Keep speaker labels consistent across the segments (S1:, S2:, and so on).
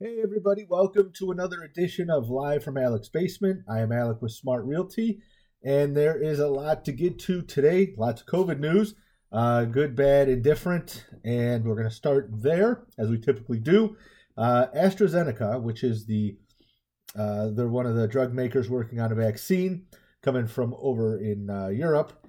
S1: Hey, everybody, welcome to another edition of Live from Alec's Basement. I am Alec with Smart Realty, and there is a lot to get to today. Lots of COVID news, uh, good, bad, indifferent, and we're going to start there, as we typically do. Uh, AstraZeneca, which is the uh, they're one of the drug makers working on a vaccine coming from over in uh, Europe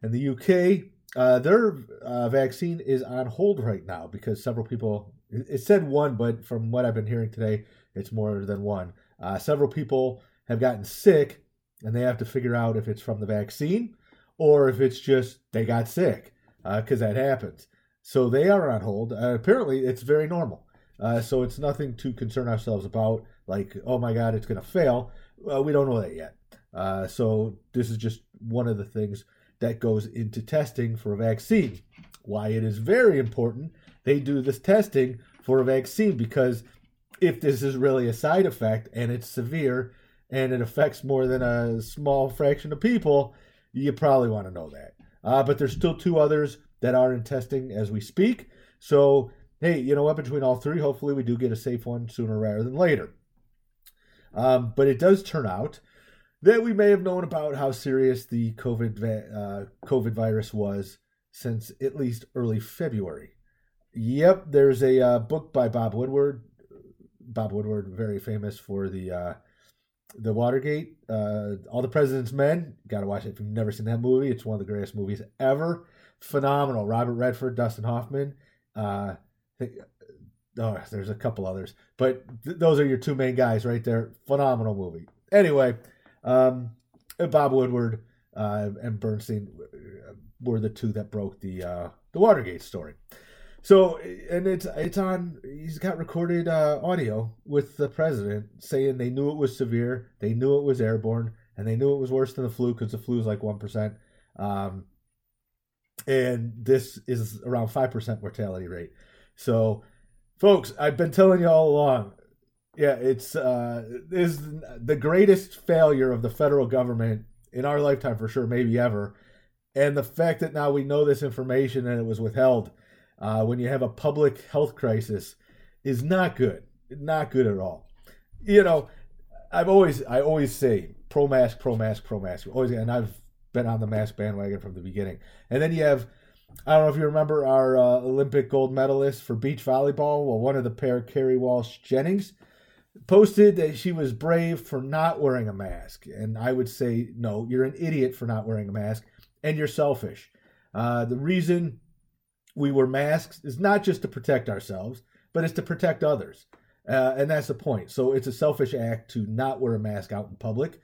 S1: and the UK. Uh, their uh, vaccine is on hold right now because several people it said one, but from what I've been hearing today, it's more than one. Uh, several people have gotten sick, and they have to figure out if it's from the vaccine or if it's just they got sick, because uh, that happens. So they are on hold. Uh, apparently, it's very normal. Uh, so it's nothing to concern ourselves about, like, oh my God, it's going to fail. we don't know that yet. So this is just one of the things that goes into testing for a vaccine. Why it is very important they do this testing for a vaccine because if this is really a side effect and it's severe and it affects more than a small fraction of people, you probably want to know that. Uh, but there's still two others that are in testing as we speak. So, hey, you know what? Between all three, hopefully we do get a safe one sooner rather than later. Um, but it does turn out that we may have known about how serious the COVID uh, COVID virus was since at least early February. Yep, there's a uh, book by Bob Woodward. Bob Woodward, very famous for the uh, the Watergate, uh, All the President's Men. Got to watch it if you've never seen that movie. It's one of the greatest movies ever. Phenomenal. Robert Redford, Dustin Hoffman. Uh, think, oh, there's a couple others, but th- those are your two main guys right there. Phenomenal movie. Anyway, um, Bob Woodward uh, and Bernstein were the two that broke the uh, the Watergate story. So and it's it's on. He's got recorded uh, audio with the president saying they knew it was severe, they knew it was airborne, and they knew it was worse than the flu because the flu is like one percent, um, and this is around five percent mortality rate. So, folks, I've been telling you all along. Yeah, it's uh, is the greatest failure of the federal government in our lifetime for sure, maybe ever. And the fact that now we know this information and it was withheld uh, when you have a public health crisis is not good. Not good at all. You know, I've always I always say pro mask, pro mask, pro mask. Always, and I've been on the mask bandwagon from the beginning. And then you have I don't know if you remember our uh, Olympic gold medalist for beach volleyball. Well, one of the pair, Kerri Walsh Jennings, posted that she was brave for not wearing a mask. And I would say, no, you're an idiot for not wearing a mask, and you're selfish. Uh, the reason we wear masks is not just to protect ourselves, but it's to protect others. Uh, and that's the point. So it's a selfish act to not wear a mask out in public.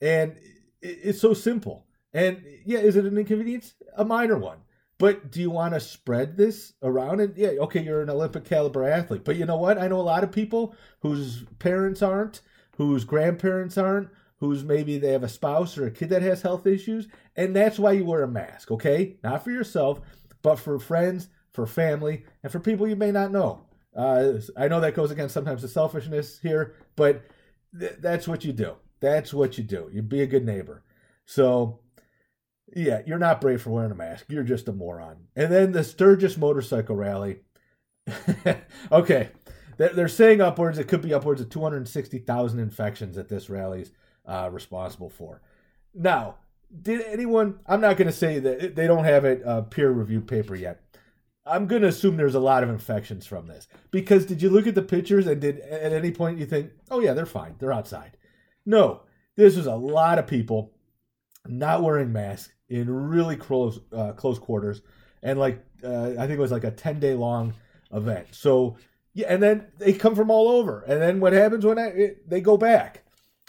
S1: And it's so simple. And yeah, is it an inconvenience? A minor one. But do you want to spread this around? And yeah, okay, you're an Olympic caliber athlete. But you know what? I know a lot of people whose parents aren't, whose grandparents aren't, whose maybe they have a spouse or a kid that has health issues. And that's why you wear a mask, okay? Not for yourself, but for friends, for family, and for people you may not know. Uh, I know that goes against sometimes the selfishness here, but th- that's what you do. That's what you do. You be a good neighbor. So, yeah, you're not brave for wearing a mask. You're just a moron. And then the Sturgis Motorcycle Rally. okay, they're saying upwards. It could be upwards of 260,000 infections that this rally's uh, responsible for. Now, did anyone? I'm not going to say that they don't have a uh, peer reviewed paper yet. I'm going to assume there's a lot of infections from this because did you look at the pictures and did at any point you think, oh yeah, they're fine, they're outside? No, this was a lot of people not wearing masks in really close uh, close quarters, and like uh, I think it was like a 10 day long event. So yeah, and then they come from all over, and then what happens when I, it, they go back?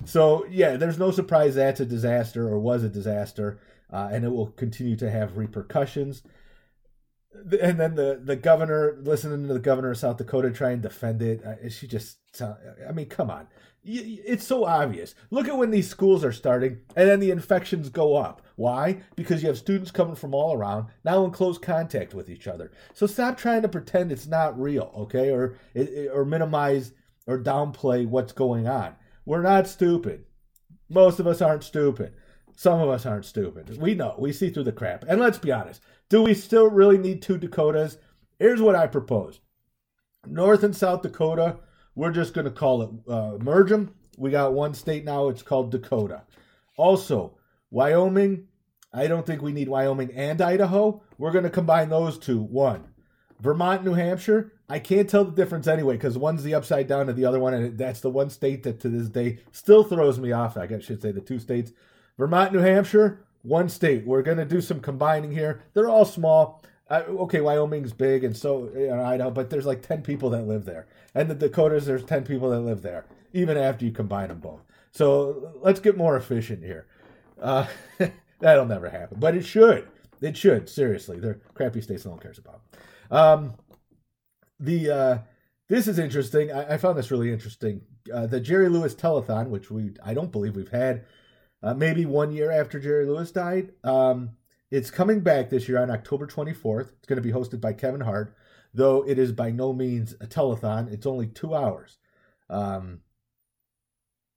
S1: So yeah, there's no surprise that's a disaster or was a disaster, uh, and it will continue to have repercussions. And then the the governor, listening to the governor of South Dakota try and defend it, uh, she just, I mean, come on, it's so obvious. Look at when these schools are starting, and then the infections go up. Why? Because you have students coming from all around now in close contact with each other. So stop trying to pretend it's not real, okay, or or minimize or downplay what's going on. We're not stupid. Most of us aren't stupid. Some of us aren't stupid. We know. We see through the crap. And let's be honest. Do we still really need two Dakotas? Here's what I propose North and South Dakota we're just going to call it uh, merge them. We got one state now. It's called Dakota. Also, Wyoming. I don't think we need Wyoming and Idaho. We're going to combine those two. One, Vermont, New Hampshire. I can't tell the difference anyway because one's the upside down to the other one, and that's the one state that to this day still throws me off. I guess I should say the two states. Vermont, New Hampshire, one state. We're going to do some combining here. They're all small. Uh, okay, Wyoming's big, and so you know, Idaho, but there's like 10 people that live there. And the Dakotas, there's 10 people that live there, even after you combine them both. So let's get more efficient here. Uh, that'll never happen, but it should. It should, seriously. They're crappy states no one cares about. Um, the uh, This is interesting. I, I found this really interesting. Uh, the Jerry Lewis Telethon, which we I don't believe we've had uh, maybe one year after Jerry Lewis died. Um, it's coming back this year on October 24th. It's going to be hosted by Kevin Hart, though it is by no means a telethon. It's only two hours. Um,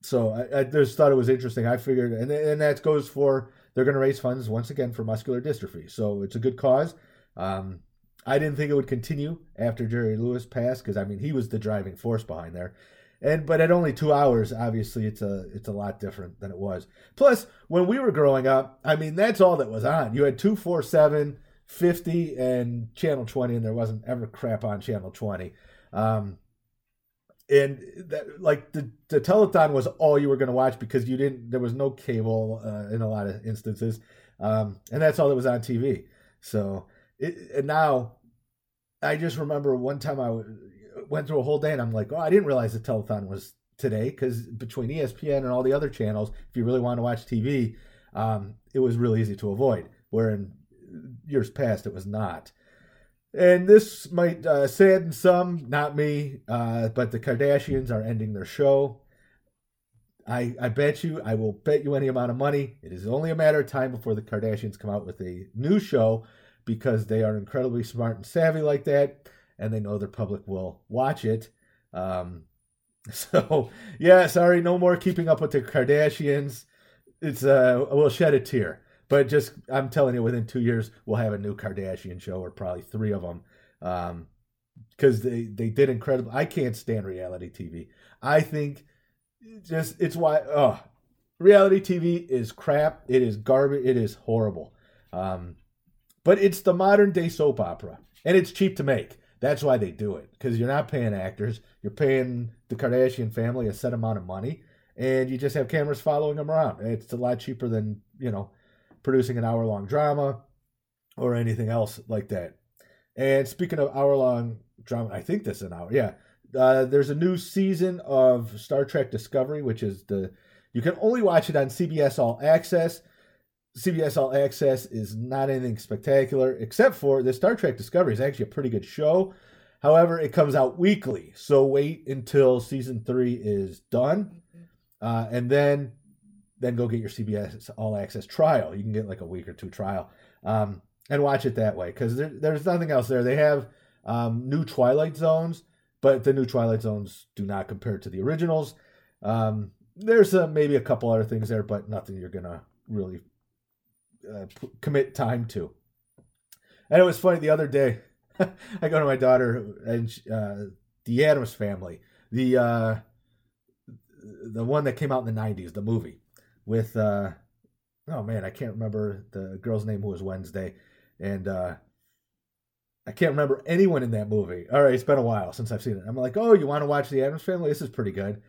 S1: so I, I, just thought it was interesting. I figured, and and that goes for they're going to raise funds once again for muscular dystrophy. So it's a good cause. Um, I didn't think it would continue after Jerry Lewis passed because I mean he was the driving force behind there and but at only two hours obviously it's a it's a lot different than it was. Plus when we were growing up i mean that's all that was on. You had 247 50 and channel 20 and there wasn't ever crap on channel 20 um, and that like the, the telethon was all you were going to watch because you didn't there was no cable uh, in a lot of instances. Um, and that's all that was on tv so it, and now i just remember one time i was went through a whole day and I'm like, oh, I didn't realize the telethon was today because between ESPN and all the other channels, if you really want to watch TV, um, it was really easy to avoid. Where in years past, it was not. And this might uh, sadden some, not me, uh, but the Kardashians are ending their show. I, I bet you, I will bet you any amount of money. It is only a matter of time before the Kardashians come out with a new show because they are incredibly smart and savvy like that and they know their public will watch it. Um, so yeah, sorry, no more keeping up with the Kardashians. It's uh, we'll shed a tear, but just I'm telling you, within two years we'll have a new Kardashian show, or probably three of them, um, because they they did incredible. I can't stand reality TV. I think just it's why oh reality TV is crap. It is garbage. It is horrible. Um, but it's the modern day soap opera, and it's cheap to make. That's why they do it because you're not paying actors. You're paying the Kardashian family a set amount of money, and you just have cameras following them around. It's a lot cheaper than you know producing an hour long drama or anything else like that. And speaking of hour long drama, I think this is an hour. Yeah, uh, there's a new season of Star Trek Discovery, which is the you can only watch it on CBS All Access. CBS All Access is not anything spectacular, except for the Star Trek Discovery is actually a pretty good show. However, it comes out weekly, so wait until season three is done, uh, and then then go get your CBS All Access trial. You can get like a week or two trial, um, and watch it that way because there, there's nothing else there. They have um, new Twilight Zones, but the new Twilight Zones do not compare to the originals. Um, there's uh, maybe a couple other things there, but nothing you're gonna really uh, commit time to. And it was funny the other day. I go to my daughter and uh, the Addams Family, the uh, the one that came out in the '90s, the movie with uh, oh man, I can't remember the girl's name who was Wednesday, and uh, I can't remember anyone in that movie. All right, it's been a while since I've seen it. I'm like, oh, you want to watch the Addams Family? This is pretty good.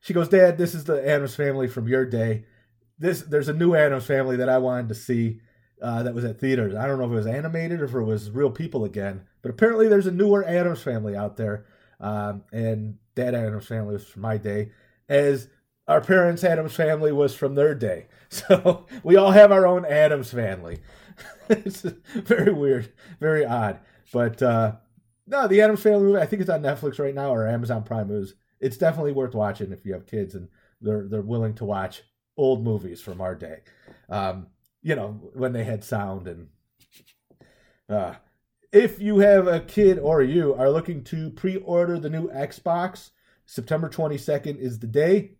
S1: She goes, Dad, this is the Addams Family from your day this there's a new Addams Family that I wanted to see uh, that was at theaters. I don't know if it was animated or if it was real people again, but apparently there's a newer Addams Family out there, um, and that Addams Family was from my day, as our parents' Addams Family was from their day. So we all have our own Addams Family. it's very weird, very odd, but uh, no, the Addams Family movie. I think it's on Netflix right now or Amazon Prime. It was, it's definitely worth watching if you have kids and they're they're willing to watch old movies from our day. Um, you know, when they had sound and uh, if you have a kid or you are looking to pre-order the new Xbox, September 22nd is the day.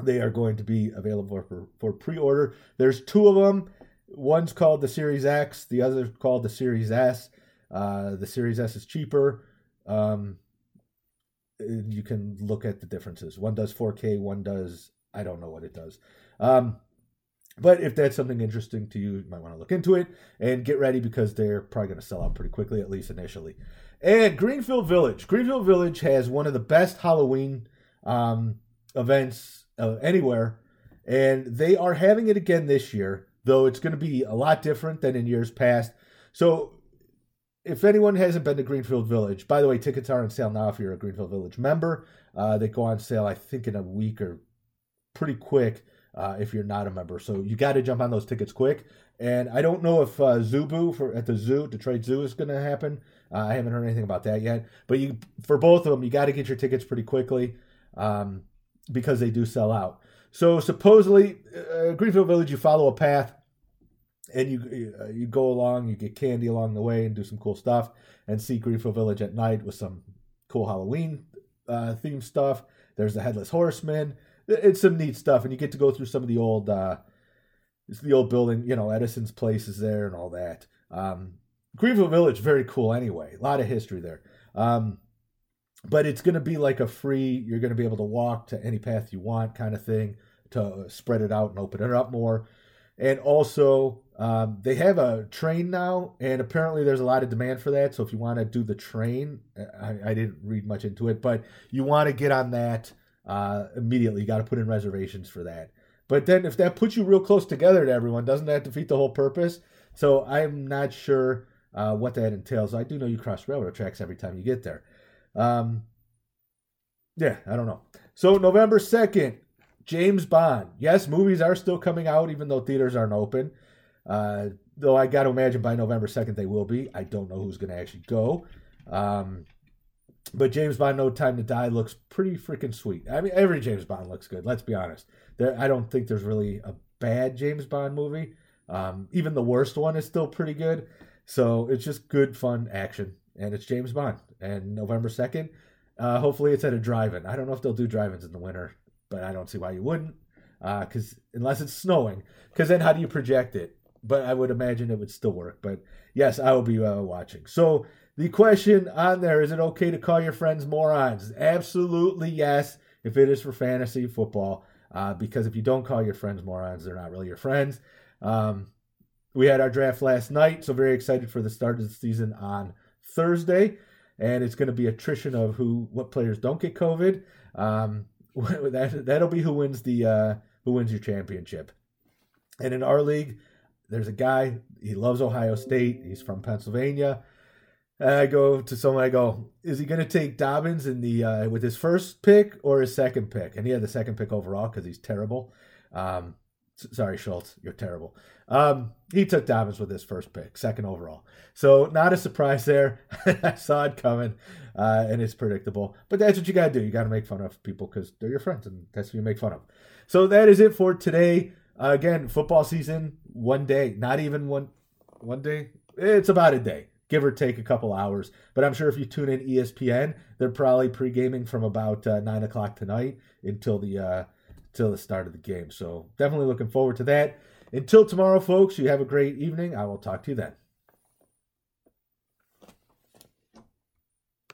S1: They are going to be available for, for pre-order. There's two of them. One's called the Series X, the other called the Series S. Uh, the Series S is cheaper. Um, you can look at the differences. One does 4K, one does I don't know what it does. Um, but if that's something interesting to you, you might want to look into it and get ready because they're probably going to sell out pretty quickly, at least initially. And Greenfield Village. Greenfield Village has one of the best Halloween um, events uh, anywhere, and they are having it again this year, though it's going to be a lot different than in years past. So, if anyone hasn't been to Greenfield Village, by the way, tickets are on sale now if you're a Greenfield Village member. Uh, they go on sale, I think, in a week or pretty quick uh, if you're not a member. So you got to jump on those tickets quick. And I don't know if uh, Zoo Boo for at the zoo, Detroit Zoo, is going to happen. Uh, I haven't heard anything about that yet. But you, for both of them, you got to get your tickets pretty quickly um, because they do sell out. So supposedly, uh, Greenfield Village, you follow a path and you uh, you go along, you get candy along the way, and do some cool stuff, and see Greenfield Village at night with some cool Halloween uh, themed stuff. There's the Headless Horseman it's some neat stuff, and you get to go through some of the old, uh, it's the old building, you know, Edison's place is there and all that. Um, Greenfield Village, very cool anyway. A lot of history there. Um, but it's going to be like a free, you're going to be able to walk to any path you want kind of thing to spread it out and open it up more. And also, um, they have a train now, and apparently there's a lot of demand for that. So if you want to do the train, I, I didn't read much into it, but you want to get on that uh, immediately. You got to put in reservations for that. But then if that puts you real close together to everyone, doesn't that defeat the whole purpose? So I'm not sure uh, what that entails. I do know you cross railroad tracks every time you get there. Um, yeah, I don't know. So November 2nd, James Bond. Yes, movies are still coming out even though theaters aren't open. Uh, though I got to imagine by November 2nd they will be. I don't know who's going to actually go. Um, but James Bond No Time to Die looks pretty freaking sweet. I mean, every James Bond looks good. Let's be honest. There, I don't think there's really a bad James Bond movie. Um, even the worst one is still pretty good. So it's just good, fun action, and it's James Bond. And November second, uh, hopefully it's at a drive-in. I don't know if they'll do drive-ins in the winter, but I don't see why you wouldn't. Because uh, unless it's snowing, because then how do you project it? But I would imagine it would still work. But yes, I will be uh, watching. So the question on there is it okay to call your friends morons? Absolutely yes, if it is for fantasy football. Uh, because if you don't call your friends morons, they're not really your friends. Um, we had our draft last night, so very excited for the start of the season on Thursday, and it's going to be attrition of who what players don't get COVID. Um, that that'll be who wins the uh, who wins your championship. And in our league, there's a guy he loves Ohio State. He's from Pennsylvania. And I go to someone. I go, is he going to take Dobbins in the uh, with his first pick or his second pick? And he had the second pick overall because he's terrible. Um, sorry, Schultz, you're terrible. Um, he took Dobbins with his first pick, second overall. So not a surprise there. I saw it coming, uh, and it's predictable. But that's what you got to do. You got to make fun of people because they're your friends, and that's who you make fun of. So that is it for today. Uh, again, football season, one day, not even one, one day. It's about a day give or take a couple hours. But I'm sure if you tune in ESPN, they're probably pre gaming from about uh, nine o'clock tonight until the uh, till the start of the game. So definitely looking forward to that. Until tomorrow, folks, you have a great evening. I will talk to you then.